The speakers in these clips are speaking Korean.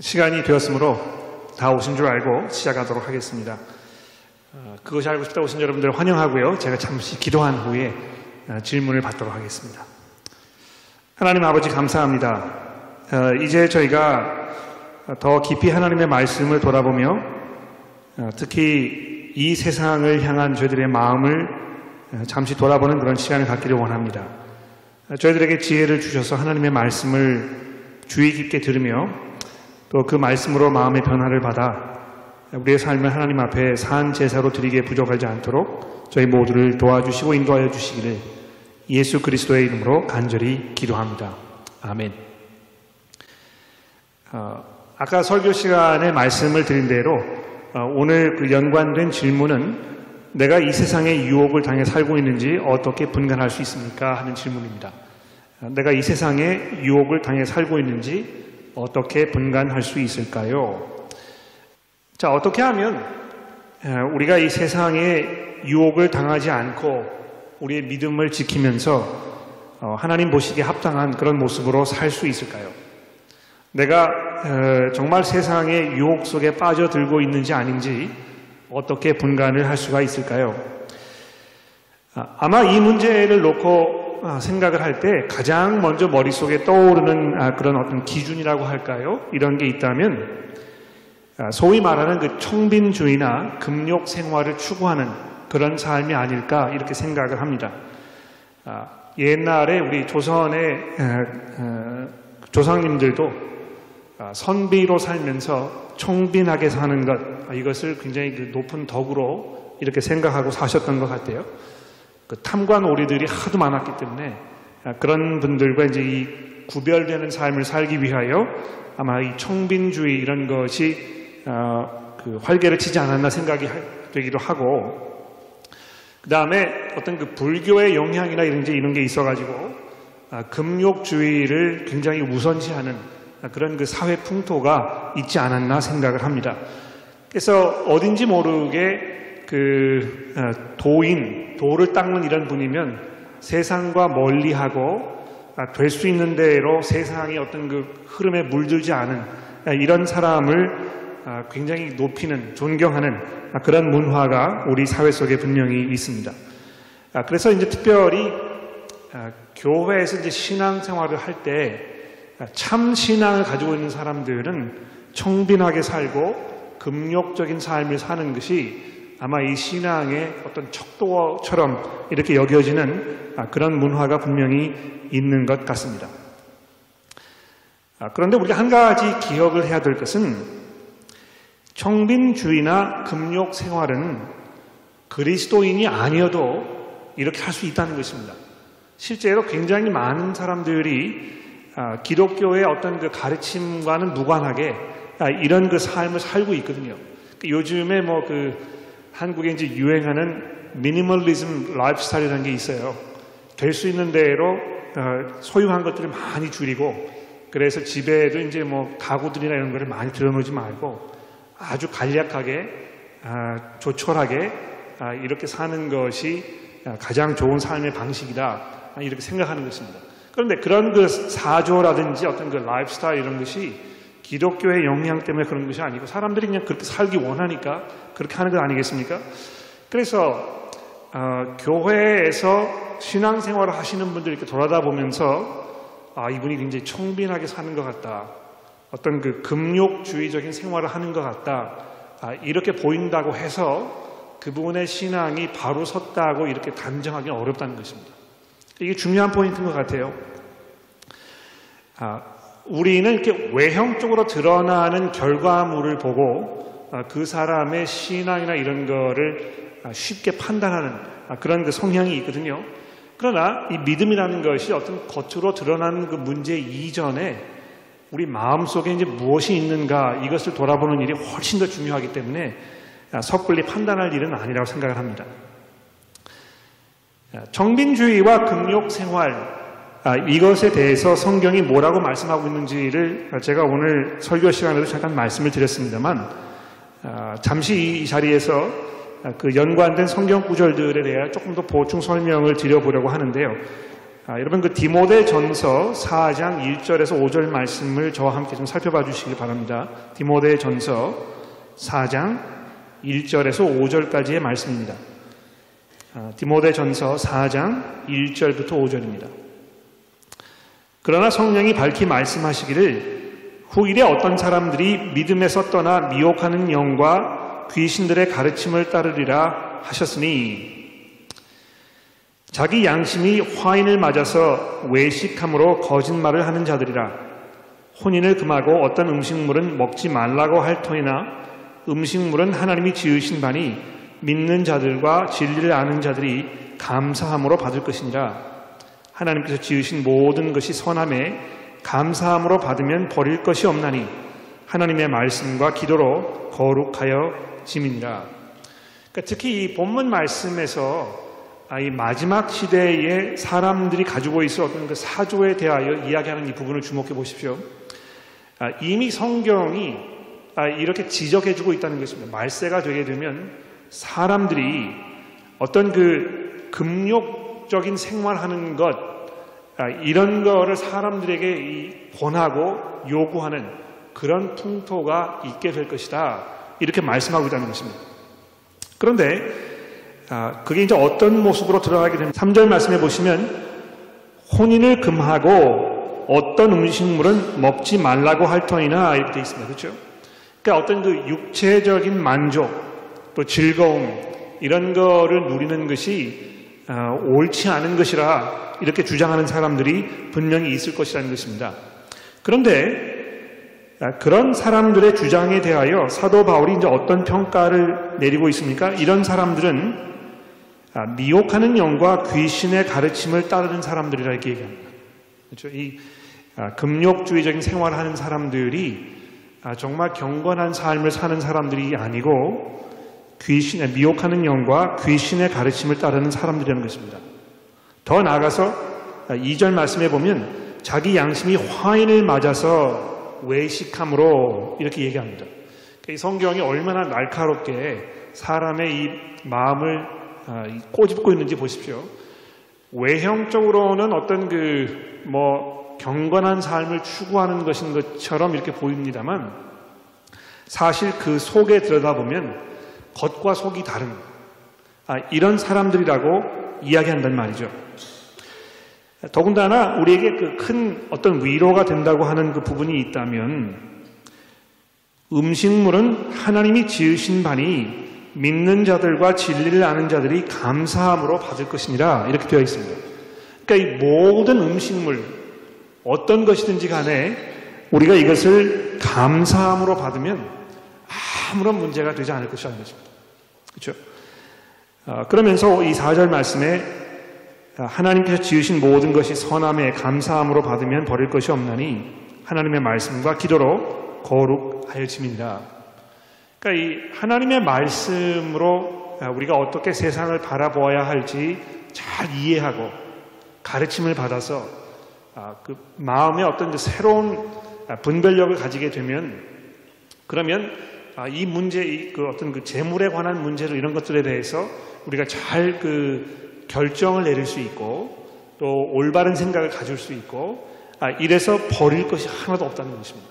시간이 되었으므로 다 오신 줄 알고 시작하도록 하겠습니다. 어, 그것이 알고 싶다 오신 여러분들 환영하고요. 제가 잠시 기도한 후에 어, 질문을 받도록 하겠습니다. 하나님 아버지 감사합니다. 어, 이제 저희가 더 깊이 하나님의 말씀을 돌아보며 특히 이 세상을 향한 저희들의 마음을 잠시 돌아보는 그런 시간을 갖기를 원합니다. 저희들에게 지혜를 주셔서 하나님의 말씀을 주의 깊게 들으며 또 그 말씀으로 마음의 변화를 받아 우리의 삶을 하나님 앞에 산 제사로 드리기에 부족하지 않도록 저희 모두를 도와주시고 인도하여 주시기를 예수 그리스도의 이름으로 간절히 기도합니다. 아멘. 어, 아까 설교 시간에 말씀을 드린 대로 어, 오늘 그 연관된 질문은 내가 이 세상의 유혹을 당해 살고 있는지 어떻게 분간할 수 있습니까? 하는 질문입니다. 어, 내가 이 세상의 유혹을 당해 살고 있는지 어떻게 분간할 수 있을까요? 자, 어떻게 하면 우리가 이 세상의 유혹을 당하지 않고 우리의 믿음을 지키면서 어, 하나님 보시기에 합당한 그런 모습으로 살 수 있을까요? 내가 정말 세상의 유혹 속에 빠져들고 있는지 아닌지 어떻게 분간을 할 수가 있을까요? 아, 아마 이 문제를 놓고 아, 생각을 할 때 가장 먼저 머릿속에 떠오르는 아, 그런 어떤 기준이라고 할까요? 이런 게 있다면 아, 소위 말하는 그 청빈주의나 금욕 생활을 추구하는 그런 삶이 아닐까 이렇게 생각을 합니다. 옛날에 우리 조선의 조상님들도 선비로 살면서 청빈하게 사는 것 이것을 굉장히 그 높은 덕으로 이렇게 생각하고 사셨던 것 같아요. 그 탐관 오리들이 하도 많았기 때문에 아, 그런 분들과 이제 이 구별되는 삶을 살기 위하여 아마 이 청빈주의 이런 것이 어, 그 활개를 치지 않았나 생각이 되기도 하고 그 다음에 어떤 그 불교의 영향이나 이런 게 이런 게 있어가지고 아, 금욕주의를 굉장히 우선시하는 그런 그 사회 풍토가 있지 않았나 생각을 합니다. 그래서 어딘지 모르게 그 어, 도인, 도를 닦는 이런 분이면 세상과 멀리하고 아, 될수 있는 대로 세상의 어떤 그 흐름에 물들지 않은 아, 이런 사람을 아, 굉장히 높이는 존경하는 그런 문화가 우리 사회 속에 분명히 있습니다. 그래서 이제 특별히 교회에서 이제 신앙생활을 할 때 참 신앙을 가지고 있는 사람들은 청빈하게 살고 금욕적인 삶을 사는 것이 아마 이 신앙의 어떤 척도처럼 이렇게 여겨지는 아, 그런 문화가 분명히 있는 것 같습니다. 아, 그런데 우리가 한 가지 기억을 해야 될 것은 청빈주의나 금욕 생활은 그리스도인이 아니어도 이렇게 할 수 있다는 것입니다. 실제로 굉장히 많은 사람들이 아, 기독교의 어떤 그 가르침과는 무관하게 이런 그 삶을 살고 있거든요. 그 요즘에 뭐 그 한국에 이제 유행하는 미니멀리즘 라이프 스타일이라는 게 있어요. 될 수 있는 대로 어, 소유한 것들을 많이 줄이고 그래서 집에도 이제 뭐 가구들이나 이런 거를 많이 들어놓지 말고 아주 간략하게 아, 조촐하게 아, 이렇게 사는 것이 가장 좋은 삶의 방식이다 이렇게 생각하는 것입니다. 그런데 그런 그 사조라든지 어떤 그 라이프 스타일 이런 것이 기독교의 영향 때문에 그런 것이 아니고 사람들이 그냥 그렇게 살기 원하니까 그렇게 하는 것 아니겠습니까? 그래서 어, 교회에서 신앙생활을 하시는 분들 이렇게 돌아다 보면서 아 이분이 굉장히 청빈하게 사는 것 같다. 어떤 그 금욕주의적인 생활을 하는 것 같다. 아, 이렇게 보인다고 해서 그분의 신앙이 바로 섰다고 이렇게 단정하기는 어렵다는 것입니다. 이게 중요한 포인트인 것 같아요. 아, 우리는 이렇게 외형적으로 드러나는 결과물을 보고 아, 그 사람의 신앙이나 이런 거를 아, 쉽게 판단하는 아, 그런 그 성향이 있거든요. 그러나 이 믿음이라는 것이 어떤 겉으로 드러나는 그 문제 이전에 우리 마음 속에 이제 무엇이 있는가 이것을 돌아보는 일이 훨씬 더 중요하기 때문에 섣불리 판단할 일은 아니라고 생각을 합니다. 정빈주의와 금욕 생활 아, 이것에 대해서 성경이 뭐라고 말씀하고 있는지를 제가 오늘 설교 시간에도 잠깐 말씀을 드렸습니다만 아, 잠시 이 자리에서 그 연관된 성경 구절들에 대해 조금 더 보충 설명을 드려보려고 하는데요. 아, 여러분 그 디모데 전서 4장 1절에서 5절 말씀을 저와 함께 좀 살펴봐 주시기 바랍니다. 디모데 전서 4장 1절에서 5절까지의 말씀입니다. 아, 디모데 전서 4장 1절부터 5절입니다. 그러나 성령이 밝히 말씀하시기를 후일에 어떤 사람들이 믿음에서 떠나 미혹하는 영과 귀신들의 가르침을 따르리라 하셨으니 자기 양심이 화인을 맞아서 외식함으로 거짓말을 하는 자들이라. 혼인을 금하고 어떤 음식물은 먹지 말라고 할 터이나 음식물은 하나님이 지으신 바니 믿는 자들과 진리를 아는 자들이 감사함으로 받을 것이니라. 하나님께서 지으신 모든 것이 선함에 감사함으로 받으면 버릴 것이 없나니 하나님의 말씀과 기도로 거룩하여 짐이니라 그러니까 특히 이 본문 말씀에서 아, 이 마지막 시대에 사람들이 가지고 어떤 그 사조에 대하여 이야기하는 이 부분을 주목해 보십시오. 아, 이미 성경이 아, 이렇게 지적해주고 있다는 것입니다. 말세가 되게 되면 사람들이 어떤 그 금욕적인 생활하는 것 이런 거를 사람들에게 권하고 요구하는 그런 풍토가 있게 될 것이다. 이렇게 말씀하고 있다는 것입니다. 그런데 아, 그게 이제 어떤 모습으로 드러나게 되면 3절 말씀해 보시면 혼인을 금하고 어떤 음식물은 먹지 말라고 할 터이나 이렇게 되어 있습니다. 그렇죠? 그러니까 어떤 그 육체적인 만족 또 즐거움 이런 거를 누리는 것이 아, 옳지 않은 것이라 이렇게 주장하는 사람들이 분명히 있을 것이라는 것입니다. 그런데 아, 그런 사람들의 주장에 대하여 사도 바울이 이제 어떤 평가를 내리고 있습니까? 이런 사람들은 아, 미혹하는 영과 귀신의 가르침을 따르는 사람들이라 이렇게 얘기합니다. 그렇죠? 이 아, 금욕주의적인 생활을 하는 사람들이 아, 정말 경건한 삶을 사는 사람들이 아니고 귀신의 미혹하는 영과 귀신의 가르침을 따르는 사람들이라는 것입니다. 더 나아가서 2절 말씀에 보면 자기 양심이 화인을 맞아서 외식함으로 이렇게 얘기합니다. 성경이 얼마나 날카롭게 사람의 이 마음을 아, 꼬집고 있는지 보십시오. 외형적으로는 어떤 그 뭐 경건한 삶을 추구하는 것인 것처럼 이렇게 보입니다만 사실 그 속에 들여다보면 겉과 속이 다른 아, 이런 사람들이라고 이야기한단 말이죠. 더군다나 우리에게 그 큰 어떤 위로가 된다고 하는 그 부분이 있다면 음식물은 하나님이 지으신 바니 믿는 자들과 진리를 아는 자들이 감사함으로 받을 것이니라 이렇게 되어 있습니다. 그러니까 이 모든 음식물 어떤 것이든지 간에 우리가 이것을 감사함으로 받으면 아무런 문제가 되지 않을 것이라는 것입니다. 그렇죠? 아, 그러면서 이 4절 말씀에 하나님께서 지으신 모든 것이 선함에 감사함으로 받으면 버릴 것이 없나니 하나님의 말씀과 기도로 거룩하여짐이니라. 그러니까 이 하나님의 말씀으로 우리가 어떻게 세상을 바라보아야 할지 잘 이해하고 가르침을 받아서 아, 그 마음의 어떤 그 새로운 분별력을 가지게 되면 그러면 아, 이 문제, 그 어떤 그 재물에 관한 문제를 이런 것들에 대해서 우리가 잘 그 결정을 내릴 수 있고 또 올바른 생각을 가질 수 있고 아, 이래서 버릴 것이 하나도 없다는 것입니다.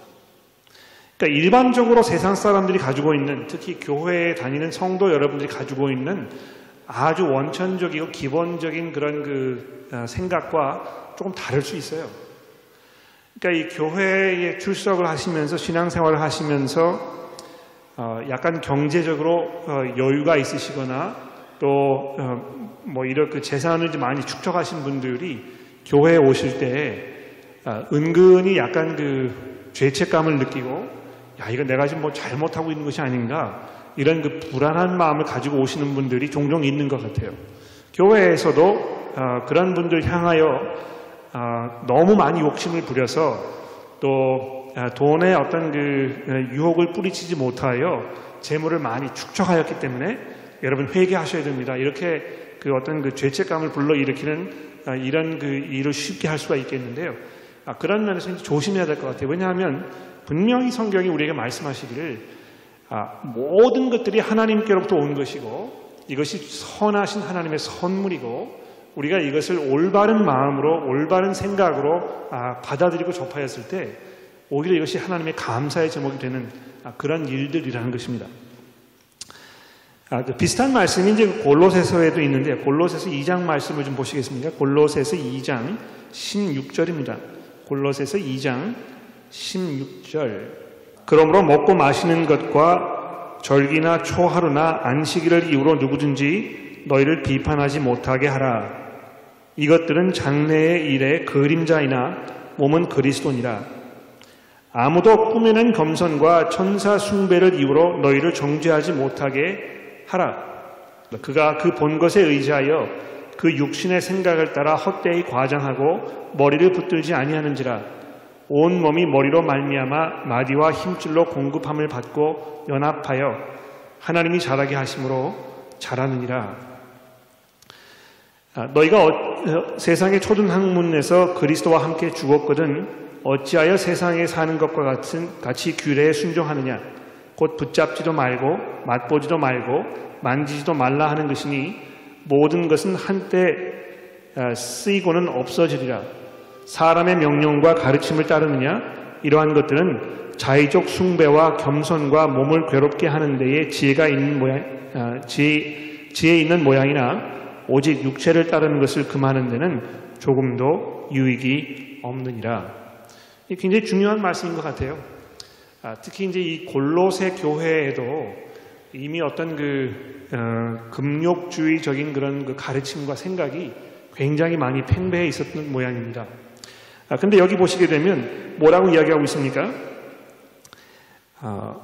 그러니까 일반적으로 세상 사람들이 가지고 있는 특히 교회에 다니는 성도 여러분들이 가지고 있는 아주 원천적이고 기본적인 그런 그 어, 생각과 조금 다를 수 있어요. 그러니까 이 교회에 출석을 하시면서 신앙생활을 하시면서 어, 약간 경제적으로 어, 여유가 있으시거나 또 뭐 이런 그 재산을 많이 축적하신 분들이 교회에 오실 때 은근히 약간 그 죄책감을 느끼고 야, 이거 내가 지금 뭐 잘못하고 있는 것이 아닌가 이런 그 불안한 마음을 가지고 오시는 분들이 종종 있는 것 같아요. 교회에서도 어, 그런 분들 향하여 어, 너무 많이 욕심을 부려서 또 어, 돈에 어떤 그 유혹을 뿌리치지 못하여 재물을 많이 축적하였기 때문에 여러분 회개하셔야 됩니다. 이렇게 그 어떤 그 죄책감을 불러일으키는 어, 이런 그 일을 쉽게 할 수가 있겠는데요. 아, 그런 면에서 조심해야 될 것 같아요. 왜냐하면 분명히 성경이 우리에게 말씀하시기를 아, 모든 것들이 하나님께로부터 온 것이고 이것이 선하신 하나님의 선물이고 우리가 이것을 올바른 마음으로 올바른 생각으로 아, 받아들이고 접하였을 때 오히려 이것이 하나님의 감사의 제목이 되는 아, 그런 일들이라는 것입니다. 아, 그 비슷한 말씀이 이제 골로새서에도 있는데 골로새서 2장 말씀을 좀 보시겠습니까? 골로새서 2장 16절입니다. 골로새서 2장 16절. 그러므로 먹고 마시는 것과 절기나 초하루나 안식일을 이유로 누구든지 너희를 비판하지 못하게 하라. 이것들은 장래의 일의 그림자이나 몸은 그리스도니라. 아무도 꾸며낸 겸손과 천사 숭배를 이유로 너희를 정죄하지 못하게 하라. 그가 그 본 것에 의지하여 그 육신의 생각을 따라 헛되이 과장하고 머리를 붙들지 아니하는지라 온 몸이 머리로 말미암아 마디와 힘줄로 공급함을 받고 연합하여 하나님이 자라게 하심으로 자라느니라. 아, 너희가 어, 세상의 초등 학문에서 그리스도와 함께 죽었거든 어찌하여 세상에 사는 것과 같은 같이 규례에 순종하느냐 곧 붙잡지도 말고 맛보지도 말고 만지지도 말라 하는 것이니 모든 것은 한때 아, 쓰이고는 없어지리라. 사람의 명령과 가르침을 따르느냐? 이러한 것들은 자의적 숭배와 겸손과 몸을 괴롭게 하는 데에 지혜가 있는 모양, 아, 지혜, 지혜 있는 모양이나 오직 육체를 따르는 것을 금하는 데는 조금도 유익이 없느니라. 굉장히 중요한 말씀인 것 같아요. 아, 특히 이제 이 골로새 교회에도 이미 어떤 그 어, 금욕주의적인 그런 그 가르침과 생각이 굉장히 많이 팽배해 있었던 모양입니다. 아, 근데 여기 보시게 되면 뭐라고 이야기하고 있습니까? 아,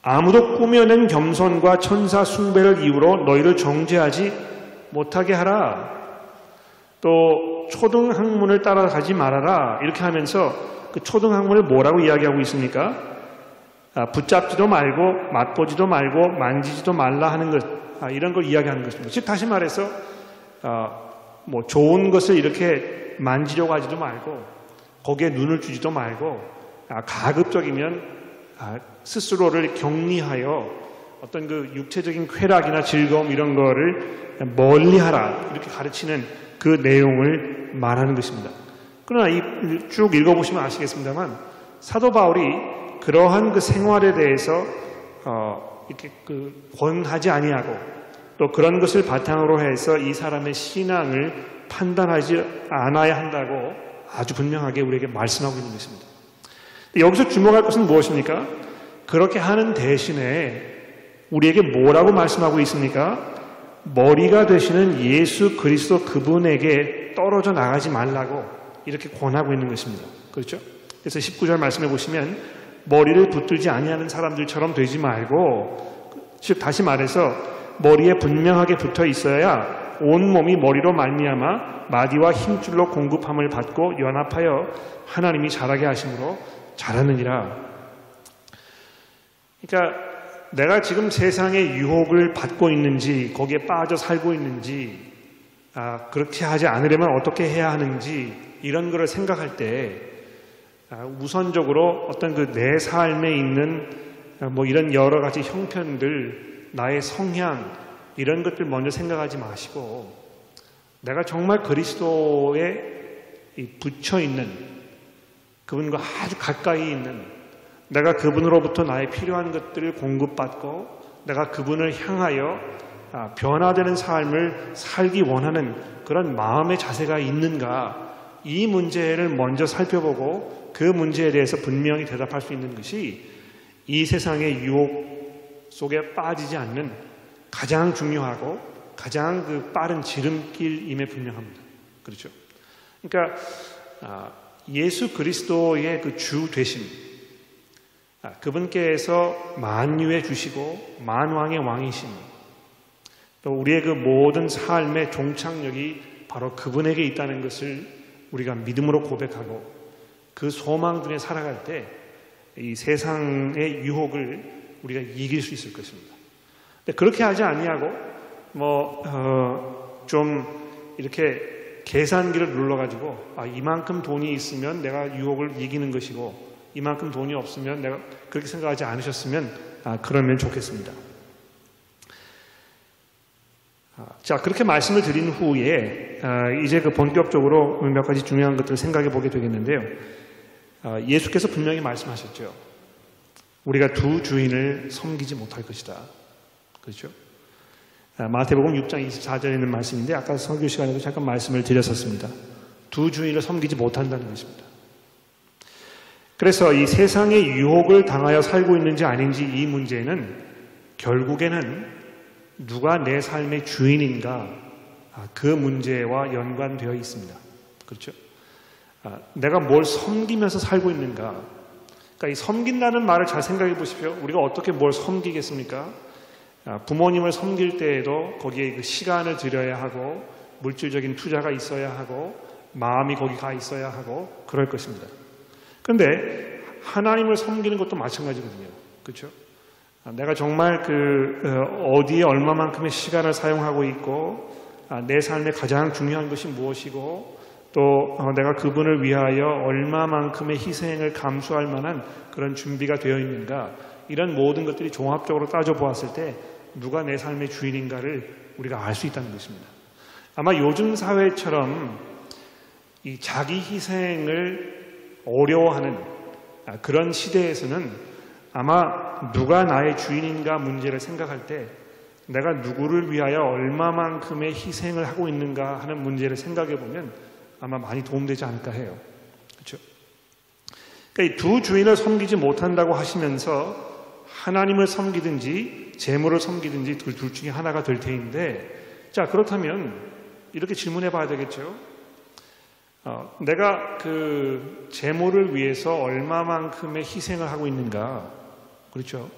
아무도 꾸며낸 겸손과 천사 숭배를 이유로 너희를 정죄하지 못하게 하라. 또 초등 학문을 따라가지 말아라. 이렇게 하면서 그 초등학문을 뭐라고 이야기하고 있습니까? 아, 붙잡지도 말고 맛보지도 말고 만지지도 말라 하는 것 아, 이런 걸 이야기하는 것입니다. 즉 다시 말해서 아, 뭐 좋은 것을 이렇게 만지려고 하지도 말고 거기에 눈을 주지도 말고 가급적이면 스스로를 격리하여 어떤 그 육체적인 쾌락이나 즐거움 이런 거를 멀리하라 이렇게 가르치는 그 내용을 말하는 것입니다. 그러나 쭉 읽어보시면 아시겠습니다만 사도 바울이 그러한 그 생활에 대해서 어, 이렇게 그 권하지 아니하고 또 그런 것을 바탕으로 해서 이 사람의 신앙을 판단하지 않아야 한다고 아주 분명하게 우리에게 말씀하고 있는 것입니다. 여기서 주목할 것은 무엇입니까? 그렇게 하는 대신에 우리에게 뭐라고 말씀하고 있습니까? 머리가 되시는 예수 그리스도 그분에게 떨어져 나가지 말라고 이렇게 권하고 있는 것입니다. 그렇죠? 그래서 19절 말씀해 보시면 머리를 붙들지 아니하는 사람들처럼 되지 말고 즉 다시 말해서 머리에 분명하게 붙어 있어야 온 몸이 머리로 말미암아 마디와 힘줄로 공급함을 받고 연합하여 하나님이 자라게 하심으로 자라느니라. 그러니까 내가 지금 세상의 유혹을 받고 있는지 거기에 빠져 살고 있는지 아, 그렇게 하지 않으려면 어떻게 해야 하는지 이런 것을 생각할 때 아, 우선적으로 어떤 그 내 삶에 있는 아, 뭐 이런 여러 가지 형편들, 나의 성향, 이런 것들 먼저 생각하지 마시고 내가 정말 그리스도에 붙여 있는 그분과 아주 가까이 있는 내가 그분으로부터 나의 필요한 것들을 공급받고 내가 그분을 향하여 아, 변화되는 삶을 살기 원하는 그런 마음의 자세가 있는가 이 문제를 먼저 살펴보고 그 문제에 대해서 분명히 대답할 수 있는 것이 이 세상의 유혹 속에 빠지지 않는 가장 중요하고 가장 그 빠른 지름길임에 분명합니다. 그렇죠? 그러니까 아, 예수 그리스도의 그 주 되심, 아, 그분께서 만유의 주시고 만왕의 왕이신, 또 우리의 그 모든 삶의 종착역이 바로 그분에게 있다는 것을 우리가 믿음으로 고백하고 그 소망 중에 살아갈 때 이 세상의 유혹을 우리가 이길 수 있을 것입니다. 그렇게 하지 아니하고 뭐좀 어 이렇게 계산기를 눌러가지고 아 이만큼 돈이 있으면 내가 유혹을 이기는 것이고 이만큼 돈이 없으면 내가 그렇게 생각하지 않으셨으면 아 그러면 좋겠습니다. 아, 자, 그렇게 말씀을 드린 후에 아, 이제 그 본격적으로 몇 가지 중요한 것들을 생각해 보게 되겠는데요. 아, 예수께서 분명히 말씀하셨죠. 우리가 두 주인을 섬기지 못할 것이다. 그렇죠? 마태복음 6장 24절에 있는 말씀인데 아까 설교 시간에도 잠깐 말씀을 드렸었습니다. 두 주인을 섬기지 못한다는 것입니다. 그래서 이 세상의 유혹을 당하여 살고 있는지 아닌지 이 문제는 결국에는 누가 내 삶의 주인인가 아, 그 문제와 연관되어 있습니다. 그렇죠? 아, 내가 뭘 섬기면서 살고 있는가? 그러니까 이 섬긴다는 말을 잘 생각해 보십시오. 우리가 어떻게 뭘 섬기겠습니까? 아, 부모님을 섬길 때에도 거기에 그 시간을 들여야 하고 물질적인 투자가 있어야 하고 마음이 거기 가 있어야 하고 그럴 것입니다. 그런데 하나님을 섬기는 것도 마찬가지거든요. 그렇죠? 내가 정말 그 어, 어디에 얼마만큼의 시간을 사용하고 있고 아, 내 삶에 가장 중요한 것이 무엇이고 또 어, 내가 그분을 위하여 얼마만큼의 희생을 감수할 만한 그런 준비가 되어 있는가 이런 모든 것들이 종합적으로 따져 보았을 때 누가 내 삶의 주인인가를 우리가 알 수 있다는 것입니다. 아마 요즘 사회처럼 이 자기 희생을 어려워하는 아, 그런 시대에서는 아마 누가 나의 주인인가 문제를 생각할 때 내가 누구를 위하여 얼마만큼의 희생을 하고 있는가 하는 문제를 생각해 보면 아마 많이 도움되지 않을까 해요. 그렇죠? 그러니까 두 주인을 섬기지 못한다고 하시면서 하나님을 섬기든지 재물을 섬기든지 둘, 둘 중에 하나가 될 테인데 자 그렇다면 이렇게 질문해 봐야 되겠죠. 어, 내가 그 재물을 위해서 얼마만큼의 희생을 하고 있는가 그렇죠.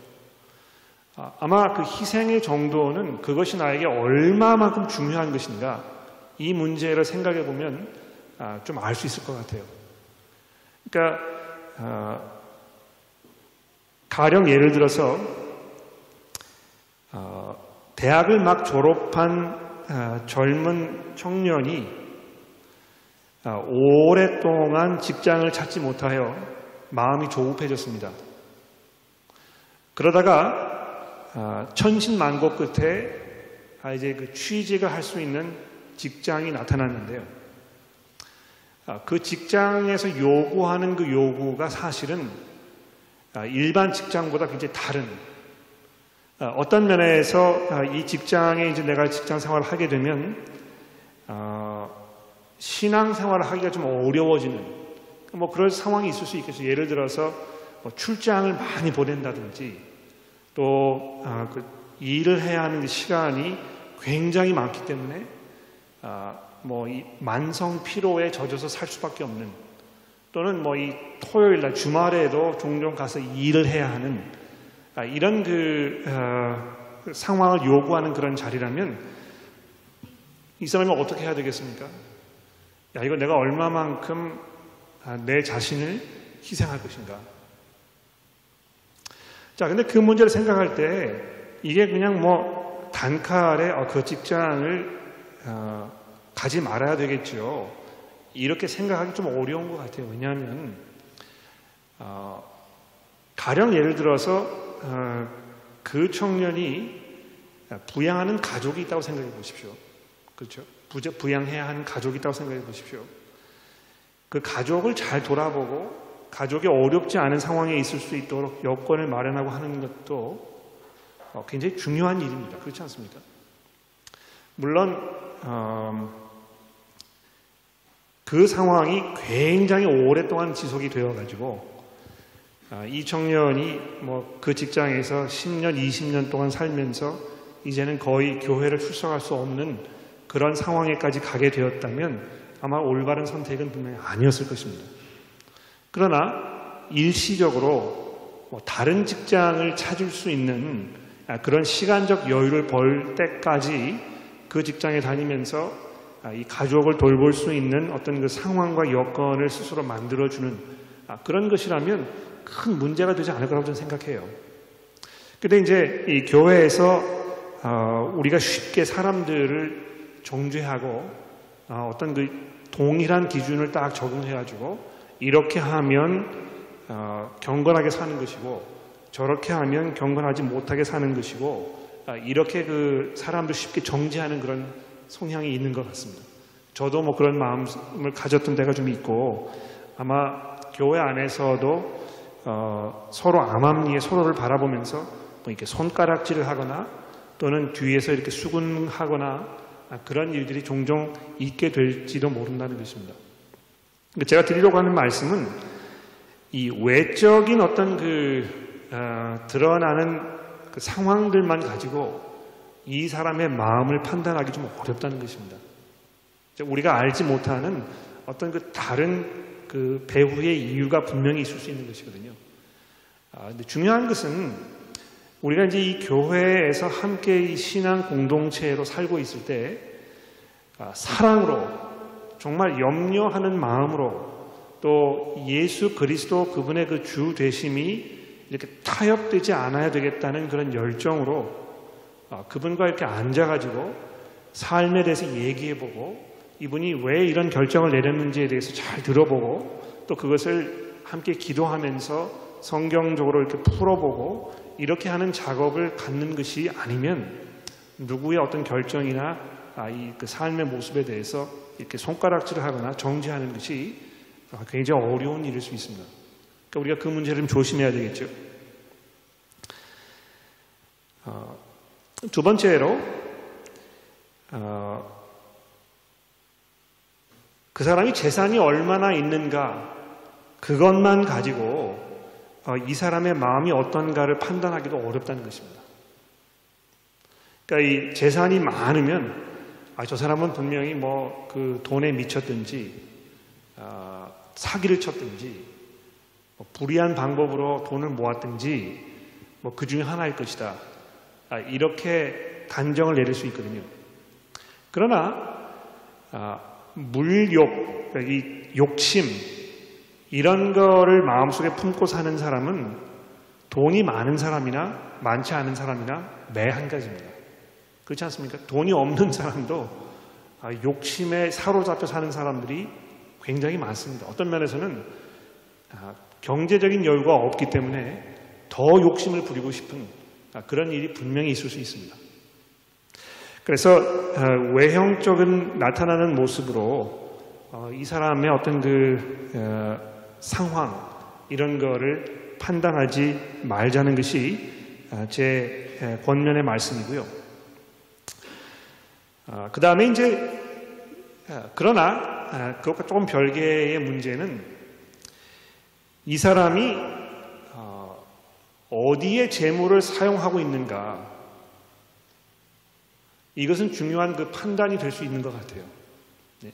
아, 아마 그 희생의 정도는 그것이 나에게 얼마만큼 중요한 것인가 이 문제를 생각해 보면 아, 좀알 수 있을 것 같아요. 그러니까 아, 가령 예를 들어서 어, 대학을 막 졸업한 어, 젊은 청년이 어, 오랫동안 직장을 찾지 못하여 마음이 조급해졌습니다. 그러다가 천신만고 끝에 이제 그 취직을 할 수 있는 직장이 나타났는데요. 그 직장에서 요구하는 그 요구가 사실은 아, 일반 직장보다 굉장히 다른 아, 어떤 면에서 아, 이 직장에 이제 내가 직장 생활을 하게 되면 신앙 생활을 하기가 좀 어려워지는 뭐 그런 상황이 있을 수 있겠죠. 예를 들어서 뭐 출장을 많이 보낸다든지 또그 일을 해야 하는 시간이 굉장히 많기 때문에 뭐이 만성 피로에 젖어서 살 수밖에 없는 또는 뭐 이 토요일 날 주말에도 종종 가서 일을 해야 하는 아, 이런 그 어, 상황을 요구하는 그런 자리라면 이 사람이 어떻게 해야 되겠습니까? 야 이거 내가 얼마만큼 아, 내 자신을 희생할 것인가? 자, 근데 그 문제를 생각할 때 이게 그냥 뭐 단칼에 어, 그 직장을 어, 가지 말아야 되겠죠. 이렇게 생각하기 좀 어려운 것 같아요. 왜냐하면 어, 가령 예를 들어서 어, 그 청년이 부양하는 가족이 있다고 생각해 보십시오. 그렇죠? 부양해야 하는 가족이 있다고 생각해 보십시오. 그 가족을 잘 돌아보고 가족이 어렵지 않은 상황에 있을 수 있도록 여건을 마련하고 하는 것도 어, 굉장히 중요한 일입니다. 그렇지 않습니까? 물론 어, 그 상황이 굉장히 오랫동안 지속이 되어 가지고 아, 이 청년이 뭐 그 직장에서 10년, 20년 동안 살면서 이제는 거의 교회를 출석할 수 없는 그런 상황에까지 가게 되었다면 아마 올바른 선택은 분명히 아니었을 것입니다. 그러나 일시적으로 뭐 다른 직장을 찾을 수 있는 아, 그런 시간적 여유를 벌 때까지 그 직장에 다니면서 아, 이 가족을 돌볼 수 있는 어떤 그 상황과 여건을 스스로 만들어주는 아, 그런 것이라면 큰 문제가 되지 않을 거라고 저는 생각해요. 근데 이제 이 교회에서 어, 우리가 쉽게 사람들을 정죄하고 어, 어떤 그 동일한 기준을 딱 적용해가지고 이렇게 하면 어, 경건하게 사는 것이고 저렇게 하면 경건하지 못하게 사는 것이고 아, 이렇게 그 사람들 쉽게 정지하는 그런 성향이 있는 것 같습니다. 저도 뭐 그런 마음을 가졌던 때가 좀 있고 아마 교회 안에서도 어, 서로 암암리에 서로를 바라보면서 뭐 이렇게 손가락질을 하거나 또는 뒤에서 이렇게 수군하거나 아, 그런 일들이 종종 있게 될지도 모른다는 것입니다. 그러니까 제가 드리려고 하는 말씀은 이 외적인 어떤 그 어, 드러나는 그 상황들만 가지고 이 사람의 마음을 판단하기 좀 어렵다는 것입니다. 우리가 알지 못하는 어떤 그 다른 그 배후의 이유가 분명히 있을 수 있는 것이거든요. 아, 근데 중요한 것은 우리가 이제 이 교회에서 함께 이 신앙 공동체로 살고 있을 때 아, 사랑으로 정말 염려하는 마음으로 또 예수 그리스도 그분의 그 주 되심이 이렇게 타협되지 않아야 되겠다는 그런 열정으로 아, 그분과 이렇게 앉아가지고 삶에 대해서 얘기해보고 이분이 왜 이런 결정을 내렸는지에 대해서 잘 들어보고 또 그것을 함께 기도하면서 성경적으로 이렇게 풀어보고 이렇게 하는 작업을 갖는 것이 아니면 누구의 어떤 결정이나 아, 이 그 삶의 모습에 대해서 이렇게 손가락질을 하거나 정지하는 것이 굉장히 어려운 일일 수 있습니다. 그러니까 우리가 그 문제를 좀 조심해야 되겠죠. 어, 두 번째로 어, 그 사람이 재산이 얼마나 있는가 그것만 가지고 어, 이 사람의 마음이 어떤가를 판단하기도 어렵다는 것입니다. 그러니까 이 재산이 많으면 아, 저 사람은 분명히 뭐 그 돈에 미쳤든지 아, 사기를 쳤든지 뭐 불의한 방법으로 돈을 모았든지 뭐 그 중에 하나일 것이다. 아, 이렇게 단정을 내릴 수 있거든요. 그러나 아, 물욕, 이 욕심, 이런 거를 마음속에 품고 사는 사람은 돈이 많은 사람이나 많지 않은 사람이나 매 한 가지입니다. 그렇지 않습니까? 돈이 없는 사람도 아, 욕심에 사로잡혀 사는 사람들이 굉장히 많습니다. 어떤 면에서는 아, 경제적인 여유가 없기 때문에 더 욕심을 부리고 싶은 아, 그런 일이 분명히 있을 수 있습니다. 그래서 어, 외형적인 나타나는 모습으로 어, 이 사람의 어떤 그 어, 상황 이런 거를 판단하지 말자는 것이 제 권면의 말씀이고요. 그 다음에 이제 그러나 그것과 조금 별개의 문제는 이 사람이 어디에 재물을 사용하고 있는가 이것은 중요한 그 판단이 될 수 있는 것 같아요. 네.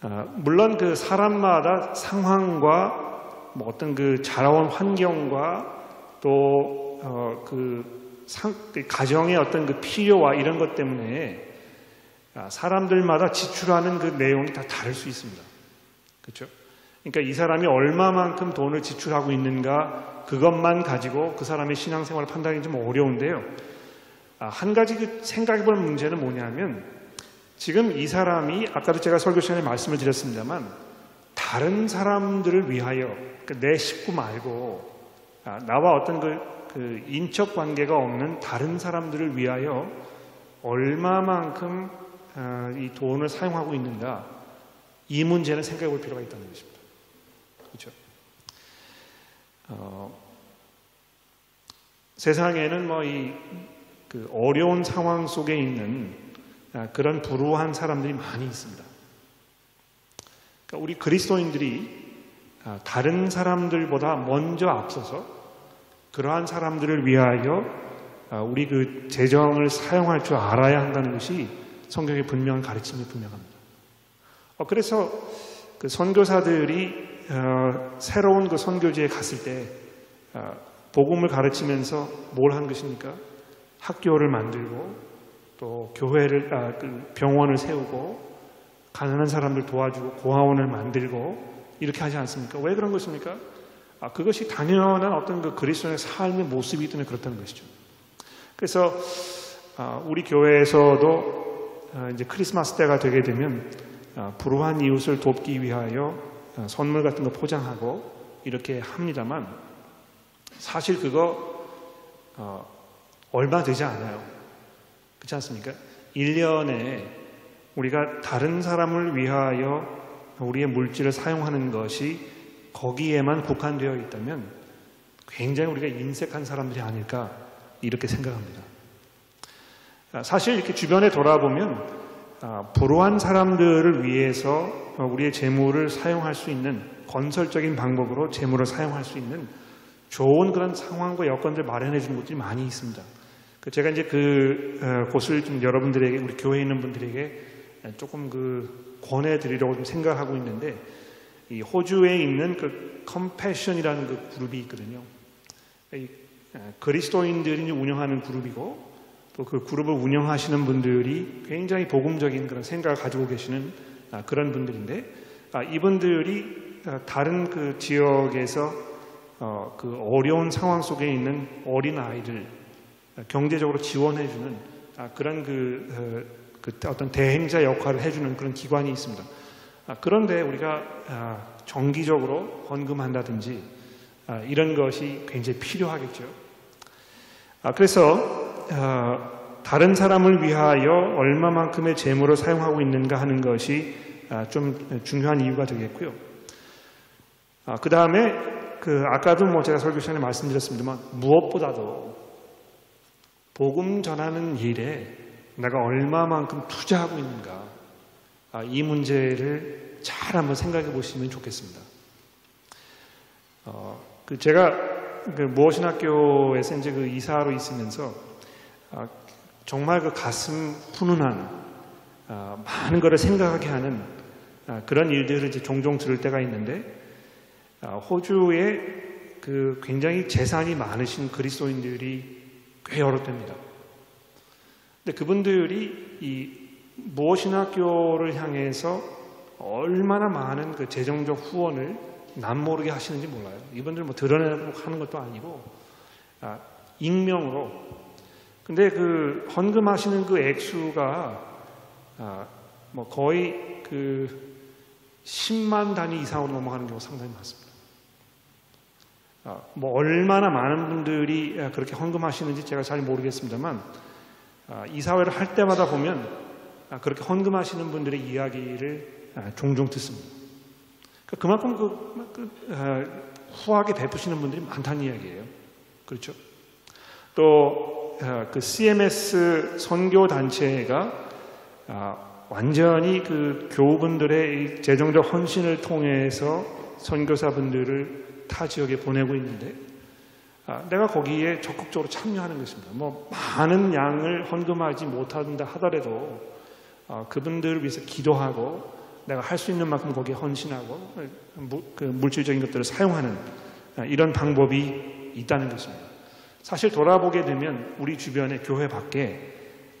아, 물론 그 사람마다 상황과 뭐 어떤 그 자라온 환경과 또그 어, 그그 가정의 어떤 그 필요와 이런 것 때문에 아, 사람들마다 지출하는 그 내용이 다 다를 수 있습니다. 그렇죠? 그러니까 이 사람이 얼마만큼 돈을 지출하고 있는가 그것만 가지고 그 사람의 신앙생활을 판단하기 좀 어려운데요. 아, 한 가지 그 생각해 볼 문제는 뭐냐면 지금 이 사람이 아까도 제가 설교 시간에 말씀을 드렸습니다만 다른 사람들을 위하여 그러니까 내 식구 말고 아, 나와 어떤 그, 그 인적 관계가 없는 다른 사람들을 위하여 얼마만큼 아, 이 돈을 사용하고 있는가 이 문제는 생각해 볼 필요가 있다는 것입니다. 그렇죠? 어, 세상에는 뭐 이 그 어려운 상황 속에 있는 아, 그런 불우한 사람들이 많이 있습니다. 그러니까 우리 그리스도인들이 아, 다른 사람들보다 먼저 앞서서 그러한 사람들을 위하여 아, 우리 그 재정을 사용할 줄 알아야 한다는 것이 성경의 분명한 가르침이 분명합니다. 어, 그래서 그 선교사들이 어, 새로운 그 선교지에 갔을 때 복음을 가르치면서 뭘 한 것입니까? 학교를 만들고 또 교회를 아, 그 병원을 세우고 가난한 사람들 도와주고 고아원을 만들고 이렇게 하지 않습니까? 왜 그런 것입니까? 아, 그것이 당연한 어떤 그 그리스도의 삶의 모습이기 때문에 그렇다는 것이죠. 그래서 아, 우리 교회에서도 아, 이제 크리스마스 때가 되게 되면 아, 불우한 이웃을 돕기 위하여 아, 선물 같은 거 포장하고 이렇게 합니다만 사실 그거 어, 얼마 되지 않아요. 그렇지 않습니까? 1년에 우리가 다른 사람을 위하여 우리의 물질을 사용하는 것이 거기에만 국한되어 있다면 굉장히 우리가 인색한 사람들이 아닐까 이렇게 생각합니다. 아, 사실 이렇게 주변에 돌아보면 아, 불우한 사람들을 위해서 우리의 재물을 사용할 수 있는 건설적인 방법으로 재물을 사용할 수 있는 좋은 그런 상황과 여건들 마련해 주는 곳들이 많이 있습니다. 그 제가 이제 그 어, 곳을 좀 여러분들에게 우리 교회에 있는 분들에게 조금 그 권해 드리려고 좀 생각하고 있는데 이 호주에 있는 그 컴패션이라는 그 그룹이 있거든요. 이 어, 그리스도인들이 운영하는 그룹이고 또 그 그룹을 운영하시는 분들이 굉장히 복음적인 그런 생각을 가지고 계시는 아, 그런 분들인데 아, 이분들이 아, 다른 그 지역에서 어, 그 어려운 상황 속에 있는 어린 아이들 경제적으로 지원해주는 그런 그, 어, 그 어떤 대행자 역할을 해주는 그런 기관이 있습니다. 그런데 우리가 정기적으로 헌금한다든지 이런 것이 굉장히 필요하겠죠. 그래서 어, 다른 사람을 위하여 얼마만큼의 재물을 사용하고 있는가 하는 것이 아, 좀 중요한 이유가 되겠고요. 아, 그 다음에 그 아까도 뭐 제가 설교 시간에 말씀드렸습니다만 무엇보다도 복음 전하는 일에 내가 얼마만큼 투자하고 있는가 아, 이 문제를 잘 한번 생각해 보시면 좋겠습니다. 어, 그 제가 그 무엇신학교에서 이제 그 이사로 있으면서 아, 정말 그 가슴 훈훈한 아, 많은 것을 생각하게 하는 아, 그런 일들을 이제 종종 들을 때가 있는데 호주에 그 굉장히 재산이 많으신 그리스도인들이 꽤 여러 됩니다. 근데 그분들이 이 무엇이나교를 향해서 얼마나 많은 그 재정적 후원을 남모르게 하시는지 몰라요. 이분들 뭐 드러내고 하는 것도 아니고 아, 익명으로 근데 그 헌금하시는 그 액수가 아, 뭐 거의 그 10만 단위 이상으로 넘어가는 경우 상당히 많습니다. 아, 뭐 얼마나 많은 분들이 그렇게 헌금하시는지 제가 잘 모르겠습니다만 아, 이 사회를 할 때마다 보면 아, 그렇게 헌금하시는 분들의 이야기를 아, 종종 듣습니다. 그러니까 그만큼 그, 그 아, 후하게 베푸시는 분들이 많다는 이야기예요. 그렇죠? 또 그 CMS 선교 단체가 아, 완전히 그 교우분들의 재정적 헌신을 통해서 선교사분들을 타 지역에 보내고 있는데 아, 내가 거기에 적극적으로 참여하는 것입니다. 뭐 많은 양을 헌금하지 못한다 하더라도 아, 그분들을 위해서 기도하고 내가 할 수 있는 만큼 거기에 헌신하고 그 물질적인 것들을 사용하는 이런 방법이 있다는 것입니다. 사실 돌아보게 되면 우리 주변의 교회 밖에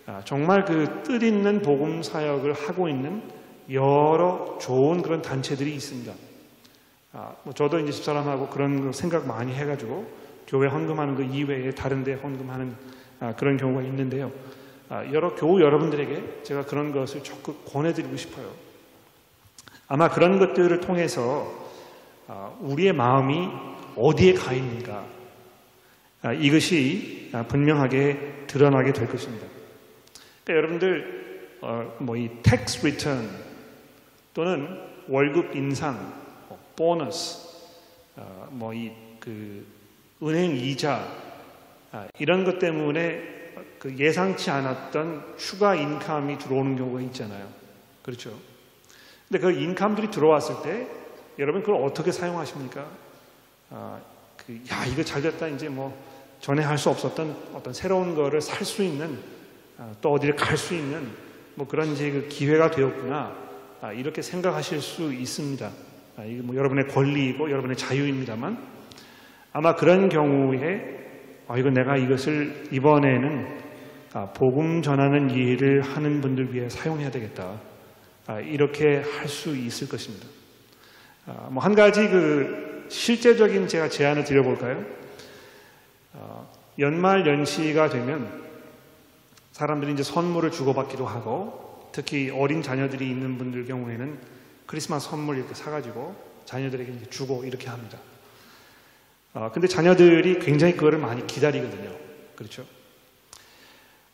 아, 정말 그 뜻 있는 복음 사역을 하고 있는 여러 좋은 그런 단체들이 있습니다. 아, 뭐 저도 이제 집사람하고 그런 생각 많이 해가지고 교회 헌금하는 그 이외에 다른 데 헌금하는 아, 그런 경우가 있는데요. 여러 교우 여러분들에게 제가 그런 것을 적극 권해드리고 싶어요. 아마 그런 것들을 통해서 우리의 마음이 어디에 가 있는가 아, 이것이 아, 분명하게 드러나게 될 것입니다. 그러니까 여러분들 어, 뭐이 tax return 또는 월급 인상, 뭐 보너스, 어, 뭐이 그 은행 이자 아, 이런 것 때문에 그 예상치 않았던 추가 인감이 들어오는 경우가 있잖아요. 그렇죠? 근데 그 인감들이 들어왔을 때 여러분 그걸 어떻게 사용하십니까? 아, 그, 야, 이거 잘 됐다. 이제 뭐, 전에 할 수 없었던 어떤 새로운 거를 살 수 있는, 아, 또 어디를 갈 수 있는, 뭐 그런 이제 그 기회가 되었구나. 아, 이렇게 생각하실 수 있습니다. 아, 이게 뭐 여러분의 권리이고 여러분의 자유입니다만, 아마 그런 경우에, 아, 이거 내가 이것을 이번에는 복음 전하는 일을 하는 분들 위해 사용해야 되겠다. 이렇게 할 수 있을 것입니다. 뭐 한 가지 그 실제적인 제가 제안을 드려볼까요? 어, 연말 연시가 되면 사람들이 이제 선물을 주고받기도 하고 특히 어린 자녀들이 있는 분들 경우에는 크리스마스 선물 이렇게 사가지고 자녀들에게 이제 주고 이렇게 합니다. 어, 근데 자녀들이 굉장히 그거를 많이 기다리거든요. 그렇죠?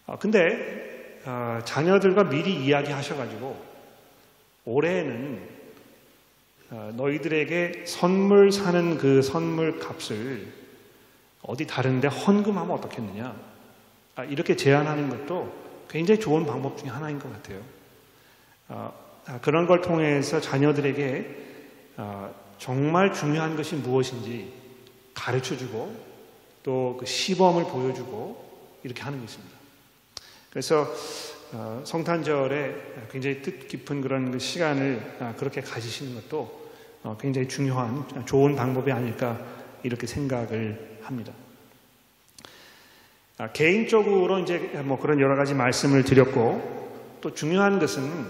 아, 근데 아, 자녀들과 미리 이야기하셔가지고 올해는 아, 너희들에게 선물 사는 그 선물 값을 어디 다른데 헌금하면 어떻겠느냐 아, 이렇게 제안하는 것도 굉장히 좋은 방법 중에 하나인 것 같아요. 그런 걸 통해서 자녀들에게 아, 정말 중요한 것이 무엇인지 가르쳐주고 또 그 시범을 보여주고 이렇게 하는 것입니다. 그래서 어, 성탄절에 굉장히 뜻 깊은 그런 그 시간을 아, 그렇게 가지시는 것도 어, 굉장히 중요한 좋은 방법이 아닐까 이렇게 생각을 합니다. 아, 개인적으로 이제 뭐 그런 여러 가지 말씀을 드렸고 또 중요한 것은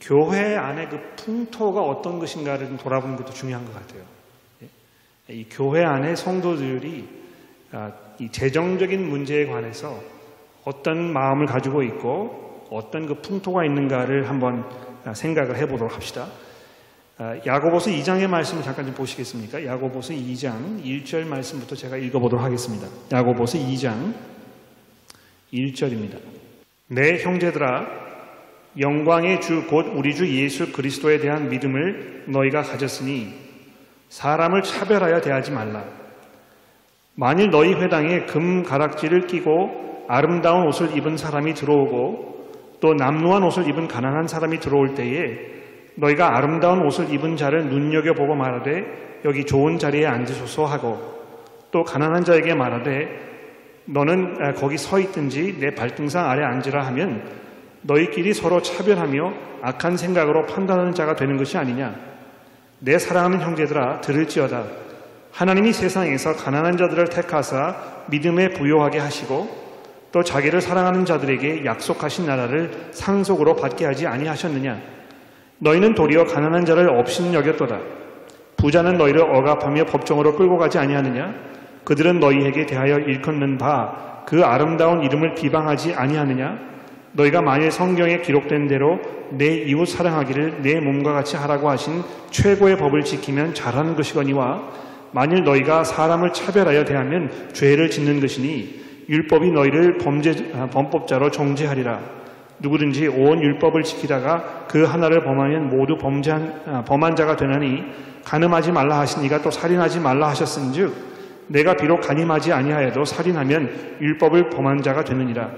교회 안에 그 풍토가 어떤 것인가를 좀 돌아보는 것도 중요한 것 같아요. 예. 이 교회 안에 성도들이 아, 이 재정적인 문제에 관해서 어떤 마음을 가지고 있고 어떤 그 풍토가 있는가를 한번 아, 생각을 해보도록 합시다. 아, 야고보서 2장의 말씀을 잠깐 좀 보시겠습니까? 야고보서 2장 1절 말씀부터 제가 읽어보도록 하겠습니다. 야고보서 2장 1절입니다. 내 형제들아 영광의 주 곧 우리 주 예수 그리스도에 대한 믿음을 너희가 가졌으니 사람을 차별하여 대하지 말라. 만일 너희 회당에 금 가락지를 끼고 아름다운 옷을 입은 사람이 들어오고 또 남루한 옷을 입은 가난한 사람이 들어올 때에 너희가 아름다운 옷을 입은 자를 눈여겨보고 말하되 여기 좋은 자리에 앉으소서 하고 또 가난한 자에게 말하되 너는 거기 서 있든지 내 발등상 아래 앉으라 하면 너희끼리 서로 차별하며 악한 생각으로 판단하는 자가 되는 것이 아니냐. 내 사랑하는 형제들아 들을지어다. 하나님이 세상에서 가난한 자들을 택하사 믿음에 부요하게 하시고 또 자기를 사랑하는 자들에게 약속하신 나라를 상속으로 받게 하지 아니하셨느냐 너희는 도리어 가난한 자를 없인 여겼도다. 부자는 너희를 억압하며 법정으로 끌고 가지 아니하느냐? 그들은 너희에게 대하여 일컫는 바 그 아름다운 이름을 비방하지 아니하느냐? 너희가 만일 성경에 기록된 대로 내 이웃 사랑하기를 내 몸과 같이 하라고 하신 최고의 법을 지키면 잘하는 것이거니와 만일 너희가 사람을 차별하여 대하면 죄를 짓는 것이니 율법이 너희를 범죄 아, 범법자로 정죄하리라. 누구든지 온 율법을 지키다가 그 하나를 범하면 모두 범죄한, 아, 범한 자가 되나니 간음하지 말라 하시니가 또 살인하지 말라 하셨은즉 내가 비록 간임하지 아니하여도 살인하면 율법을 범한 자가 되느니라.